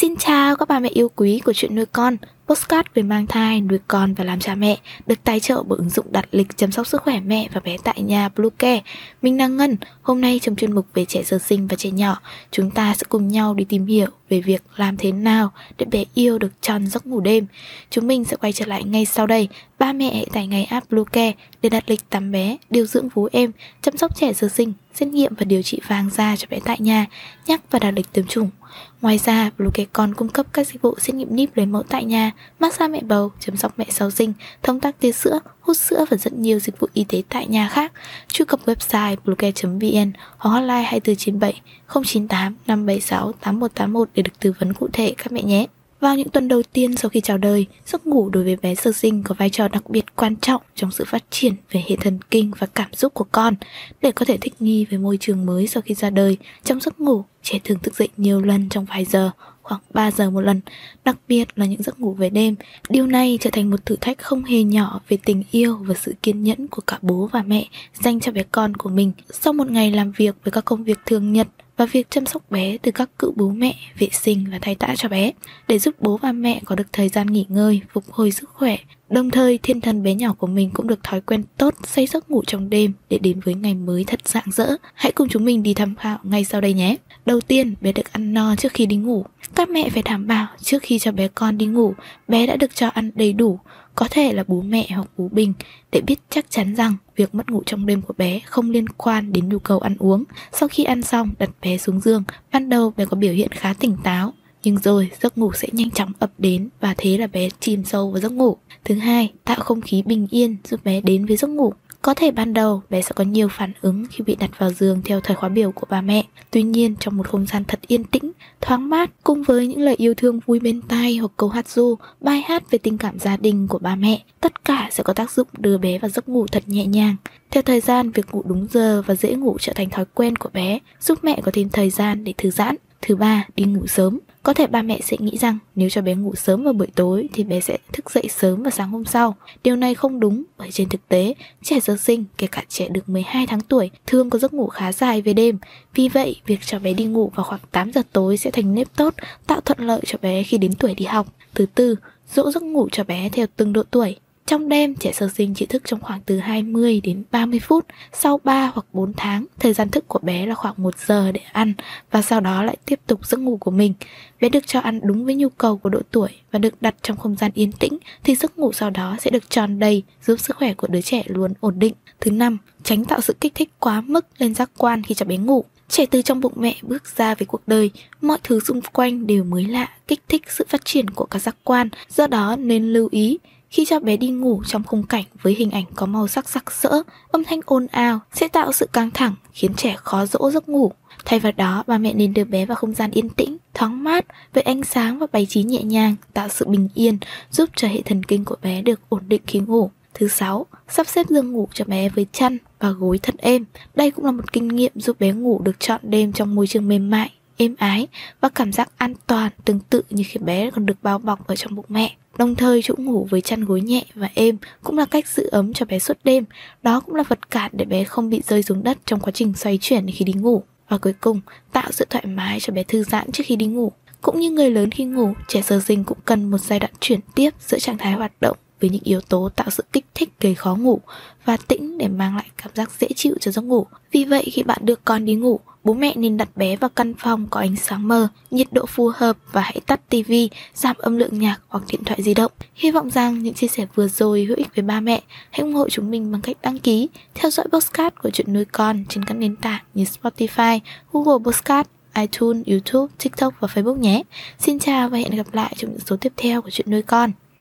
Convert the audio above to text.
Xin chào các bà mẹ yêu quý của chuyện nuôi con Postcard về mang thai, nuôi con và làm cha mẹ được tài trợ bởi ứng dụng đặt lịch chăm sóc sức khỏe mẹ và bé tại nhà Bluecare. Mình đang Ngân, hôm nay trong chuyên mục về trẻ sơ sinh và trẻ nhỏ, chúng ta sẽ cùng nhau đi tìm hiểu về việc làm thế nào để bé yêu được tròn giấc ngủ đêm. Chúng mình sẽ quay trở lại ngay sau đây. Ba mẹ hãy tải ngay app Bluecare để đặt lịch tắm bé, điều dưỡng vú em, chăm sóc trẻ sơ sinh, xét nghiệm và điều trị vàng da cho bé tại nhà, nhắc và đặt lịch tiêm chủng. Ngoài ra, Bluecare còn cung cấp các dịch vụ xét nghiệm níp lấy mẫu tại nhà, massage mẹ bầu, chăm sóc mẹ sau sinh, thông tắc tia sữa, hút sữa và rất nhiều dịch vụ y tế tại nhà khác. Truy cập website bluecare.vn hoặc hotline 2497 098 576 8181 để được tư vấn cụ thể các mẹ nhé. Vào những tuần đầu tiên sau khi chào đời, giấc ngủ đối với bé sơ sinh có vai trò đặc biệt quan trọng trong sự phát triển về hệ thần kinh và cảm xúc của con. Để có thể thích nghi với môi trường mới sau khi ra đời, trong giấc ngủ, trẻ thường thức dậy nhiều lần trong vài giờ, khoảng 3 giờ một lần, đặc biệt là những giấc ngủ về đêm. Điều này trở thành một thử thách không hề nhỏ về tình yêu và sự kiên nhẫn của cả bố và mẹ dành cho bé con của mình. Sau một ngày làm việc với các công việc thường nhật, và việc chăm sóc bé từ các cựu bố mẹ, vệ sinh và thay tã cho bé để giúp bố và mẹ có được thời gian nghỉ ngơi, phục hồi sức khỏe. Đồng thời, thiên thần bé nhỏ của mình cũng được thói quen tốt say giấc ngủ trong đêm để đến với ngày mới thật rạng rỡ. Hãy cùng chúng mình đi tham khảo ngay sau đây nhé. Đầu tiên, bé được ăn no trước khi đi ngủ. Các mẹ phải đảm bảo trước khi cho bé con đi ngủ, bé đã được cho ăn đầy đủ, có thể là bố mẹ hoặc bố bình để biết chắc chắn rằng việc mất ngủ trong đêm của bé không liên quan đến nhu cầu ăn uống. Sau khi ăn xong, đặt bé xuống giường, ban đầu bé có biểu hiện khá tỉnh táo, nhưng rồi giấc ngủ sẽ nhanh chóng ập đến và thế là bé chìm sâu vào giấc ngủ. Thứ hai, tạo không khí bình yên giúp bé đến với giấc ngủ. Có thể ban đầu bé sẽ có nhiều phản ứng khi bị đặt vào giường theo thời khóa biểu của ba mẹ. Tuy nhiên trong một không gian thật yên tĩnh, thoáng mát cùng với những lời yêu thương vui bên tai hoặc câu hát ru, bài hát về tình cảm gia đình của ba mẹ, tất cả sẽ có tác dụng đưa bé vào giấc ngủ thật nhẹ nhàng. Theo thời gian, việc ngủ đúng giờ và dễ ngủ trở thành thói quen của bé, giúp mẹ có thêm thời gian để thư giãn. Thứ ba, đi ngủ sớm. Có thể ba mẹ sẽ nghĩ rằng nếu cho bé ngủ sớm vào buổi tối thì bé sẽ thức dậy sớm vào sáng hôm sau. Điều này không đúng bởi trên thực tế, trẻ sơ sinh, kể cả trẻ được 12 tháng tuổi, thường có giấc ngủ khá dài về đêm. Vì vậy, việc cho bé đi ngủ vào khoảng 8 giờ tối sẽ thành nếp tốt, tạo thuận lợi cho bé khi đến tuổi đi học. Thứ tư, dỗ giấc ngủ cho bé theo từng độ tuổi. Trong đêm, trẻ sơ sinh chỉ thức trong khoảng từ 20 đến 30 phút. Sau 3 hoặc 4 tháng, thời gian thức của bé là khoảng 1 giờ để ăn và sau đó lại tiếp tục giấc ngủ của mình. Bé được cho ăn đúng với nhu cầu của độ tuổi và được đặt trong không gian yên tĩnh thì giấc ngủ sau đó sẽ được tròn đầy, giúp sức khỏe của đứa trẻ luôn ổn định. Thứ năm, tránh tạo sự kích thích quá mức lên giác quan khi cho bé ngủ. Trẻ từ trong bụng mẹ bước ra với cuộc đời, mọi thứ xung quanh đều mới lạ, kích thích sự phát triển của các giác quan, do đó nên lưu ý khi cho bé đi ngủ trong khung cảnh với hình ảnh có màu sắc sặc sỡ, âm thanh ồn ào sẽ tạo sự căng thẳng khiến trẻ khó dỗ giấc ngủ. Thay vào đó, bà mẹ nên đưa bé vào không gian yên tĩnh, thoáng mát với ánh sáng và bày trí nhẹ nhàng, tạo sự bình yên, giúp cho hệ thần kinh của bé được ổn định khi ngủ. Thứ sáu, sắp xếp giường ngủ cho bé với chăn và gối thật êm. Đây cũng là một kinh nghiệm giúp bé ngủ được trọn đêm trong môi trường mềm mại, êm ái và cảm giác an toàn tương tự như khi bé còn được bao bọc ở trong bụng mẹ. Đồng thời chỗ ngủ với chăn gối nhẹ và êm cũng là cách giữ ấm cho bé suốt đêm. Đó cũng là vật cản để bé không bị rơi xuống đất trong quá trình xoay chuyển khi đi ngủ. Và cuối cùng, tạo sự thoải mái cho bé thư giãn trước khi đi ngủ. Cũng như người lớn khi ngủ, trẻ sơ sinh cũng cần một giai đoạn chuyển tiếp giữa trạng thái hoạt động với những yếu tố tạo sự kích thích gây khó ngủ và tĩnh để mang lại cảm giác dễ chịu cho giấc ngủ. Vì vậy khi bạn đưa con đi ngủ, bố mẹ nên đặt bé vào căn phòng có ánh sáng mờ, nhiệt độ phù hợp và hãy tắt tivi, giảm âm lượng nhạc hoặc điện thoại di động. Hy vọng rằng những chia sẻ vừa rồi hữu ích với ba mẹ. Hãy ủng hộ chúng mình bằng cách đăng ký, theo dõi podcast của chuyện nuôi con trên các nền tảng như Spotify, Google Podcast, iTunes, YouTube, TikTok và Facebook nhé. Xin chào và hẹn gặp lại trong những số tiếp theo của chuyện nuôi con.